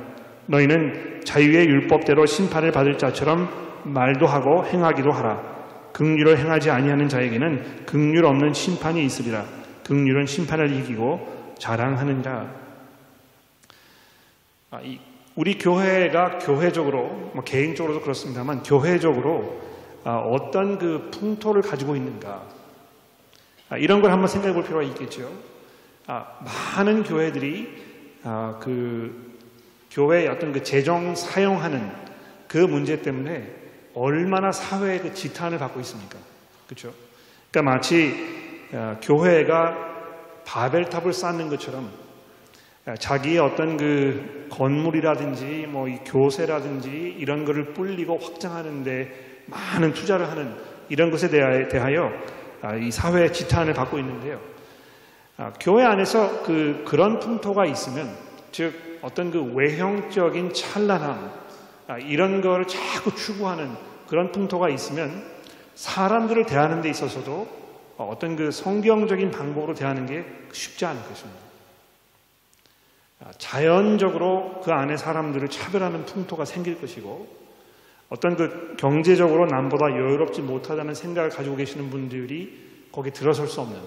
너희는 자유의 율법대로 심판을 받을 자처럼 말도 하고 행하기도 하라. 극률을 행하지 아니하는 자에게는 극률 없는 심판이 있으리라. 극률은 심판을 이기고 아, 이 우리 교회가 교회적으로, 뭐 개인적으로도 그렇습니다만 교회적으로 아, 어떤 그 풍토를 가지고 있는가 아, 이런 걸 한번 생각해 볼 필요가 있겠죠. 아, 많은 교회들이 그 교회의 어떤 그 재정 사용하는 그 문제 때문에 얼마나 사회의 그 지탄을 받고 있습니까? 그렇죠? 그러니까 마치 교회가 바벨탑을 쌓는 것처럼 자기의 어떤 그 건물이라든지 뭐 이 교세라든지 이런 거를 불리고 확장하는데 많은 투자를 하는 이런 것에 대하여 아, 이 사회의 지탄을 받고 있는데요. 아, 교회 안에서 그 그런 풍토가 있으면 즉 어떤 그 외형적인 찬란함 아, 이런 거를 자꾸 추구하는 그런 풍토가 있으면 사람들을 대하는 데 있어서도 어떤 그 성경적인 방법으로 대하는 게 쉽지 않을 것입니다. 아, 자연적으로 그 안에 사람들을 차별하는 풍토가 생길 것이고 어떤 그 경제적으로 남보다 여유롭지 못하다는 생각을 가지고 계시는 분들이 거기에 들어설 수 없는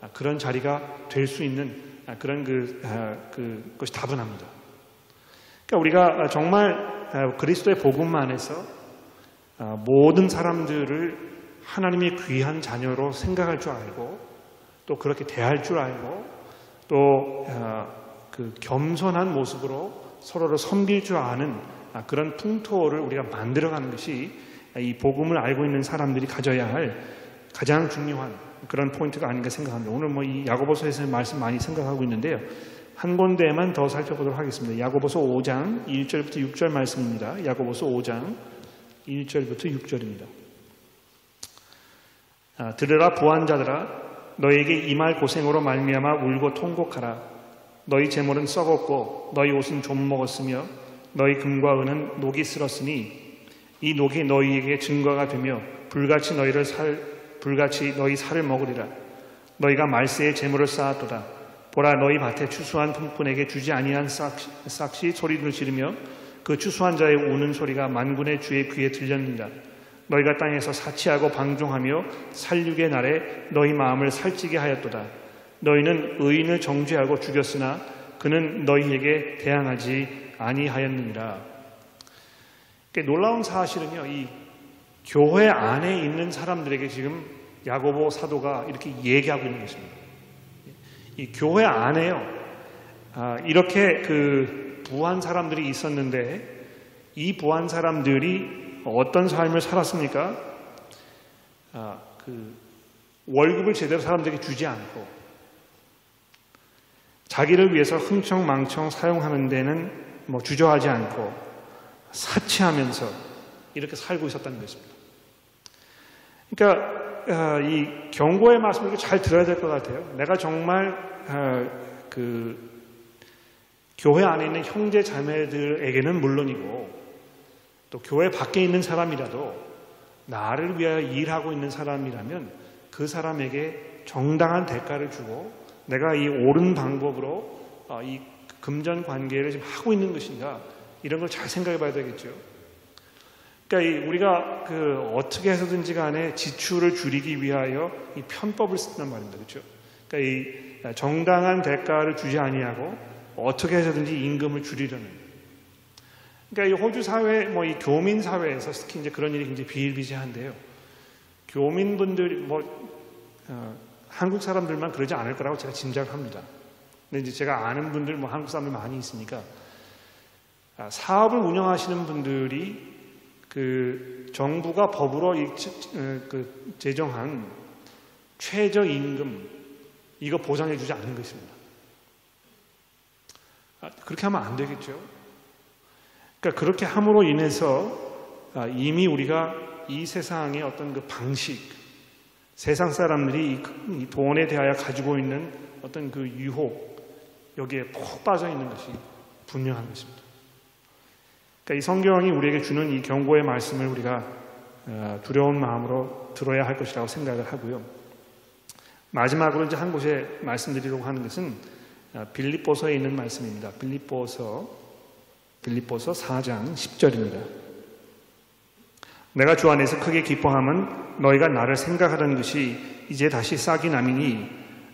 아, 그런 자리가 될 수 있는 아, 그런 그, 그 것이 다분합니다. 그러니까 우리가 정말 그리스도의 복음 안에서 모든 사람들을 하나님의 귀한 자녀로 생각할 줄 알고 또 그렇게 대할 줄 알고 또 그 겸손한 모습으로 서로를 섬길 줄 아는 아, 그런 풍토를 우리가 만들어가는 것이 이 복음을 알고 있는 사람들이 가져야 할 가장 중요한 그런 포인트가 아닌가 생각합니다. 오늘 뭐 이 야고보서에서 말씀 많이 생각하고 있는데요. 한 군데만 더 살펴보도록 하겠습니다. 야고보서 5장 1절부터 6절 말씀입니다. 야고보서 5장 1절부터 6절입니다. 아, 들으라 부한 자들아 너에게 이 말 고생으로 말미암아 울고 통곡하라 너희 재물은 썩었고 너희 옷은 좀 먹었으며 너희 금과 은은 녹이 쓸었으니 이 녹이 너희에게 증거가 되며 불같이 너희를 살 불같이 너희 살을 먹으리라. 너희가 말세에 재물을 쌓았도다. 보라 너희 밭에 추수한 품꾼에게 주지 아니한 싹시, 싹시 소리를 지르며 그 추수한 자의 우는 소리가 만군의 주의 귀에 들렸느니라 너희가 땅에서 사치하고 방종하며 살육의 날에 너희 마음을 살찌게 하였도다 너희는 의인을 정죄하고 죽였으나 그는 너희에게 대항하지 아니하였느니라 놀라운 사실은요 이 교회 안에 있는 사람들에게 지금 야고보 사도가 이렇게 얘기하고 있는 것입니다. 이 교회 안에요. 아, 이렇게 그 부한 사람들이 있었는데 이 부한 사람들이 어떤 삶을 살았습니까? 아, 그 월급을 제대로 사람들에게 주지 않고 자기를 위해서 흥청망청 사용하는 데는 뭐 주저하지 않고 사치하면서 이렇게 살고 있었다는 것입니다. 그러니까 어, 이 경고의 말씀을 잘 들어야 될 것 같아요. 내가 정말 어, 그 교회 안에 있는 형제 자매들에게는 물론이고 또 교회 밖에 있는 사람이라도 나를 위하여 일하고 있는 사람이라면 그 사람에게 정당한 대가를 주고 내가 이 옳은 방법으로 어, 이 금전 관계를 지금 하고 있는 것인가 이런 걸 잘 생각해 봐야 되겠죠. 그러니까 우리가 그 어떻게 해서든지 간에 지출을 줄이기 위하여 이 편법을 쓴단 말입니다. 그렇죠? 그러니까 이 정당한 대가를 주지 아니하고 어떻게 해서든지 임금을 줄이려는. 그러니까 이 호주 사회, 뭐 이 교민 사회에서 특히 이제 그런 일이 굉장히 비일비재한데요. 교민분들이 뭐 어, 한국 사람들만 그러지 않을 거라고 제가 짐작합니다. 근데 이제 제가 아는 분들, 뭐 한국 사람들 많이 있으니까 아, 사업을 운영하시는 분들이 그 정부가 법으로 이, 어, 그 제정한 최저임금 이거 보장해 주지 않는 것입니다. 아, 그렇게 하면 안 되겠죠. 그러니까 그렇게 함으로 인해서 아, 이미 우리가 이 세상의 어떤 그 방식, 세상 사람들이 이 돈에 대하여 가지고 있는 어떤 그 유혹, 여기에 푹 빠져 있는 것이 분명한 것입니다. 그러니까 이 성경이 우리에게 주는 이 경고의 말씀을 우리가 어, 두려운 마음으로 들어야 할 것이라고 생각을 하고요. 마지막으로 이제 한 곳에 말씀드리려고 하는 것은 어, 빌립보서에 있는 말씀입니다. 빌립보서 빌립보서 4장 10절입니다. 내가 주 안에서 크게 기뻐함은 너희가 나를 생각하던 것이 이제 다시 싹이 남이니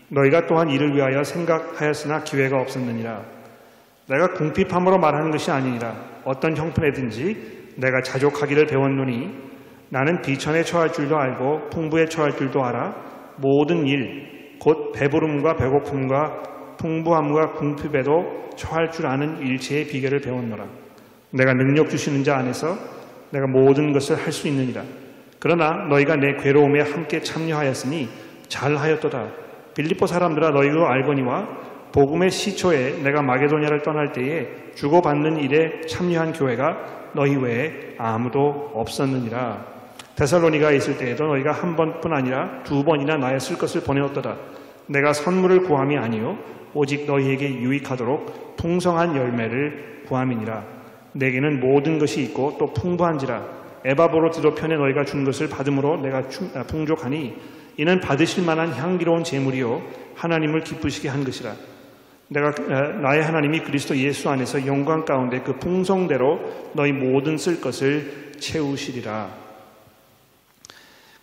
너희가 또한 이를 위하여 생각하였으나 기회가 없었느니라. 내가 궁핍함으로 말하는 것이 아니니라 어떤 형편에든지 내가 자족하기를 배웠노니 나는 비천에 처할 줄도 알고 풍부에 처할 줄도 알아 모든 일 곧 배부름과 배고픔과 풍부함과 궁핍에도 처할 줄 아는 일체의 비결을 배웠노라 내가 능력 주시는 자 안에서 내가 모든 것을 할 수 있느니라 그러나 너희가 내 괴로움에 함께 참여하였으니 잘하였도다 빌리포 사람들아 너희도 알거니와 복음의 시초에 내가 마게도냐를 떠날 때에 주고받는 일에 참여한 교회가 너희 외에 아무도 없었느니라. 데살로니가 있을 때에도 너희가 한 번뿐 아니라 두 번이나 나의 쓸 것을 보내었도다. 내가 선물을 구함이 아니요 오직 너희에게 유익하도록 풍성한 열매를 구함이니라. 내게는 모든 것이 있고 또 풍부한지라. 에바보로 디도편에 너희가 준 것을 받음으로 내가 아, 풍족하니 이는 받으실 만한 향기로운 제물이요 하나님을 기쁘시게 한 것이라. 내가 나의 하나님이 그리스도 예수 안에서 영광 가운데 그 풍성대로 너희 모든 쓸 것을 채우시리라.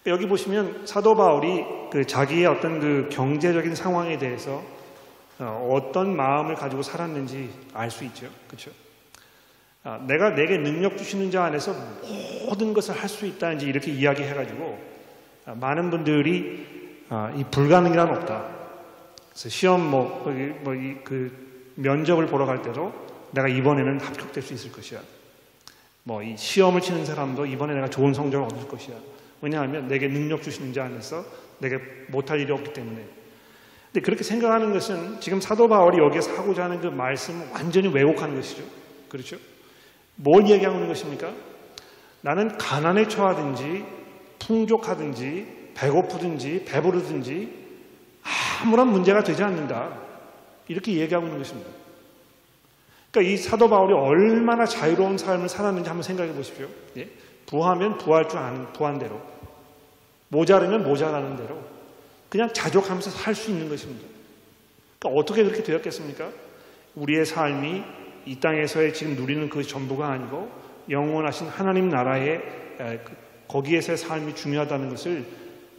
여기 보시면 사도 바울이 그 자기의 어떤 그 경제적인 상황에 대해서 어, 어떤 마음을 가지고 살았는지 알 수 있죠. 그렇죠? 내가 내게 능력 주시는 자 안에서 모든 것을 할 수 있다 이제 이렇게 이야기해가지고 아, 많은 분들이 아, 이 불가능이란 없다. 그래서 시험 뭐, 뭐, 그 면접을 보러 갈 때도 내가 이번에는 합격될 수 있을 것이야. 뭐, 이 시험을 치는 사람도 이번에 내가 좋은 성적을 얻을 것이야. 왜냐하면 내게 능력 주시는 자 안에서 내게 못할 일이 없기 때문에. 근데 그렇게 생각하는 것은 지금 사도 바울이 여기에서 하고자 하는 그 말씀을 완전히 왜곡하는 것이죠. 그렇죠? 뭘 얘기하고 있는 것입니까? 나는 가난에 처하든지 풍족하든지 배고프든지 배부르든지 아무런 문제가 되지 않는다. 이렇게 얘기하고 있는 것입니다. 그러니까 이 사도 바울이 얼마나 자유로운 삶을 살았는지 한번 생각해 보십시오. 예? 부하면 부할 줄 아는 부한 대로, 모자르면 모자라는 대로 그냥 자족하면서 살 수 있는 것입니다. 그러니까 어떻게 그렇게 되었겠습니까? 우리의 삶이 이 땅에서의 지금 누리는 그 전부가 아니고 영원하신 하나님 나라의 그 거기에서의 삶이 중요하다는 것을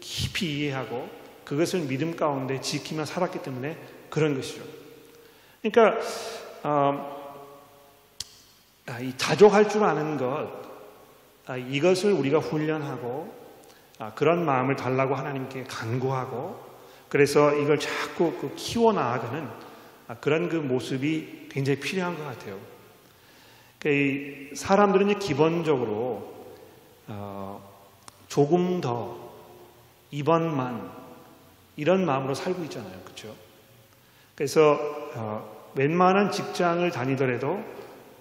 깊이 이해하고 그것을 믿음 가운데 지키며 살았기 때문에 그런 것이죠. 그러니까 어, 아, 이 자족할 줄 아는 것 아, 이것을 우리가 훈련하고 아, 그런 마음을 달라고 하나님께 간구하고 그래서 이걸 자꾸 그 키워 나아가는 그런 그 모습이 굉장히 필요한 것 같아요. 그러니까 사람들은 기본적으로 어, 조금 더 이번만 이런 마음으로 살고 있잖아요, 그렇죠? 그래서 어, 웬만한 직장을 다니더라도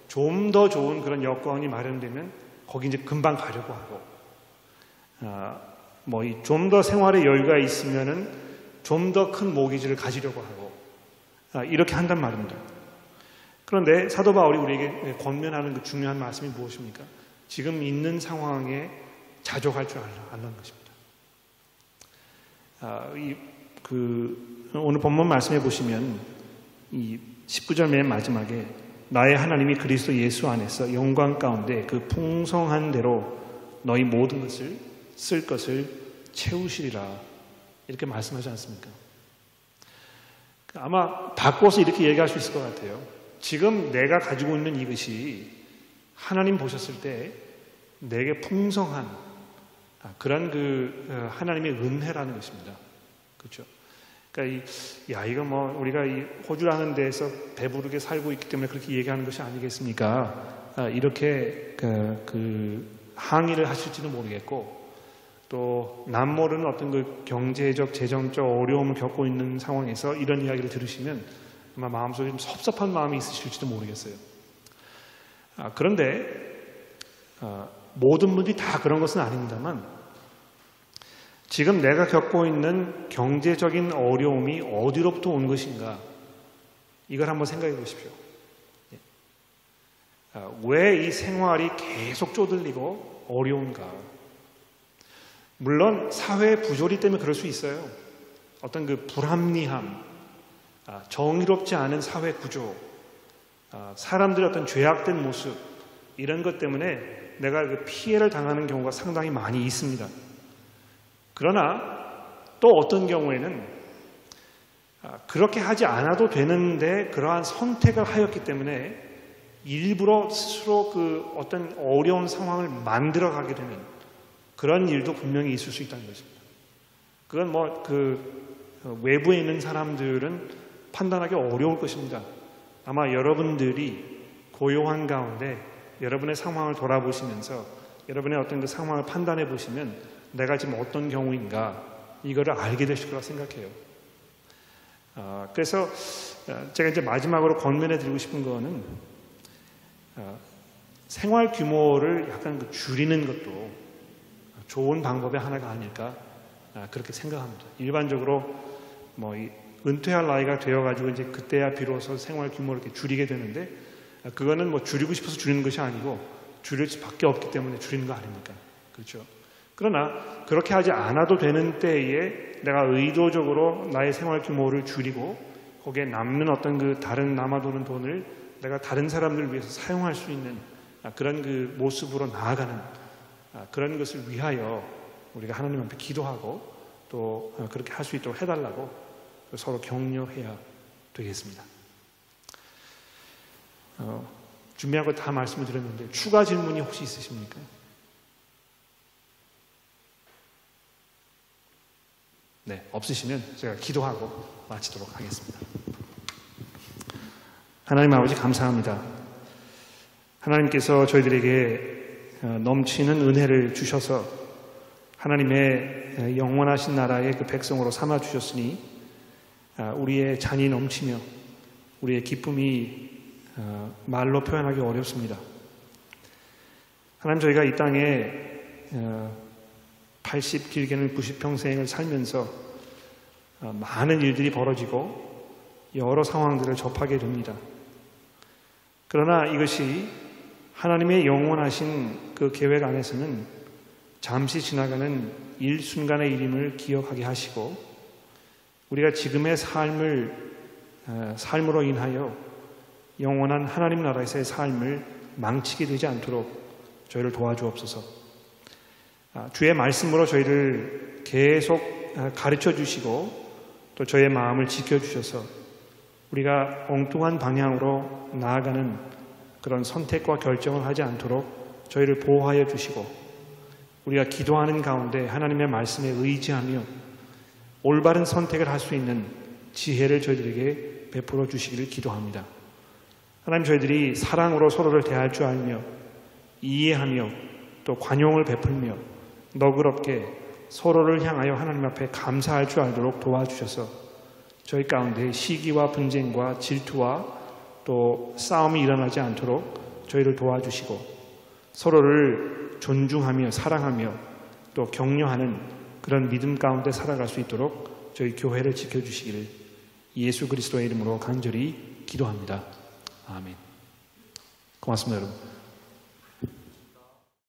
좀 더 좋은 그런 여건이 마련되면 거기 이제 금방 가려고 하고, 어, 뭐좀 더 생활의 여유가 있으면은 좀 더 큰 모기지를 가지려고 하고 어, 이렇게 한단 말입니다. 그런데 사도 바울이 우리에게 권면하는 그 중요한 말씀이 무엇입니까? 지금 있는 상황에 자족할 줄 알라는 것입니다. 아, 이, 그, 오늘 본문 말씀해 보시면 이 19절 맨 마지막에 나의 하나님이 그리스도 예수 안에서 영광 가운데 그 풍성한 대로 너희 모든 것을 쓸 것을 채우시리라 이렇게 말씀하지 않습니까? 아마 바꿔서 이렇게 얘기할 수 있을 것 같아요. 지금 내가 가지고 있는 이것이 하나님 보셨을 때 내게 풍성한 아, 그런 그 어, 하나님의 은혜라는 것입니다. 그렇죠? 그러니까 이, 야 이거 뭐 우리가 이 호주라는 데에서 배부르게 살고 있기 때문에 그렇게 얘기하는 것이 아니겠습니까? 아, 이렇게 그, 그 항의를 하실지는 모르겠고 또 남모르는 어떤 그 경제적 재정적 어려움을 겪고 있는 상황에서 이런 이야기를 들으시면 아마 마음속에 좀 섭섭한 마음이 있으실지도 모르겠어요. 아, 그런데 아, 모든 분들이 다 그런 것은 아닙니다만 지금 내가 겪고 있는 경제적인 어려움이 어디로부터 온 것인가 이걸 한번 생각해 보십시오. 예. 아, 왜이 생활이 계속 쪼들리고 어려운가? 물론 사회 부조리 때문에 그럴 수 있어요. 어떤 그 불합리함, 아, 정의롭지 않은 사회 구조, 아, 사람들의 어떤 죄악된 모습 이런 것 때문에 내가 그 피해를 당하는 경우가 상당히 많이 있습니다. 그러나 또 어떤 경우에는 아, 그렇게 하지 않아도 되는데 그러한 선택을 하였기 때문에 일부러 스스로 그 어떤 어려운 상황을 만들어 가게 되는 그런 일도 분명히 있을 수 있다는 것입니다. 그건 뭐 그 외부에 있는 사람들은 판단하기 어려울 것입니다. 아마 여러분들이 고요한 가운데 여러분의 상황을 돌아보시면서 여러분의 어떤 그 상황을 판단해 보시면 내가 지금 어떤 경우인가 이거를 알게 되실 거라 생각해요. 어, 그래서 어, 제가 이제 마지막으로 권면해 드리고 싶은 거는 어, 생활 규모를 약간 그 줄이는 것도 좋은 방법의 하나가 아닐까 아, 그렇게 생각합니다. 일반적으로 뭐 은퇴할 나이가 되어가지고 이제 그때야 비로소 생활 규모를 이렇게 줄이게 되는데 아, 그거는 뭐 줄이고 싶어서 줄이는 것이 아니고 줄일 수밖에 없기 때문에 줄이는 거 아닙니까? 그렇죠? 그러나 그렇게 하지 않아도 되는 때에 내가 의도적으로 나의 생활 규모를 줄이고 거기에 남는 어떤 그 다른 남아도는 돈을 내가 다른 사람들을 위해서 사용할 수 있는 아, 그런 그 모습으로 나아가는 아, 그런 것을 위하여 우리가 하나님 앞에 기도하고 또 그렇게 할 수 있도록 해달라고 서로 격려해야 되겠습니다. 어, 준비한 거다 말씀을 드렸는데 추가 질문이 혹시 있으십니까? 네, 없으시면 제가 기도하고 마치도록 하겠습니다. 하나님 아버지 감사합니다. 하나님께서 저희들에게 어, 넘치는 은혜를 주셔서 하나님의 영원하신 나라의 그 백성으로 삼아 주셨으니 아, 우리의 잔이 넘치며 우리의 기쁨이 아, 말로 표현하기 어렵습니다. 하나님 저희가 이 땅에 80 아, 길게는 90 평생을 살면서 많은 일들이 벌어지고 여러 상황들을 접하게 됩니다. 그러나 이것이 하나님의 영원하신 그 계획 안에서는 잠시 지나가는 일순간의 일임을 기억하게 하시고 우리가 지금의 삶을 어, 삶으로 인하여 영원한 하나님 나라에서의 삶을 망치게 되지 않도록 저희를 도와주옵소서. 아, 주의 말씀으로 저희를 계속 아, 가르쳐 주시고 또 저의 마음을 지켜 주셔서 우리가 엉뚱한 방향으로 나아가는 그런 선택과 결정을 하지 않도록 저희를 보호하여 주시고 우리가 기도하는 가운데 하나님의 말씀에 의지하며 올바른 선택을 할 수 있는 지혜를 저희들에게 베풀어 주시기를 기도합니다. 하나님 저희들이 사랑으로 서로를 대할 줄 알며 이해하며 또 관용을 베풀며 너그럽게 서로를 향하여 하나님 앞에 감사할 줄 알도록 도와주셔서 저희 가운데 시기와 분쟁과 질투와 또 싸움이 일어나지 않도록 저희를 도와주시고 서로를 존중하며 사랑하며 또 격려하는 그런 믿음 가운데 살아갈 수 있도록 저희 교회를 지켜주시기를 예수 그리스도의 이름으로 간절히 기도합니다. 아멘. 고맙습니다, 여러분.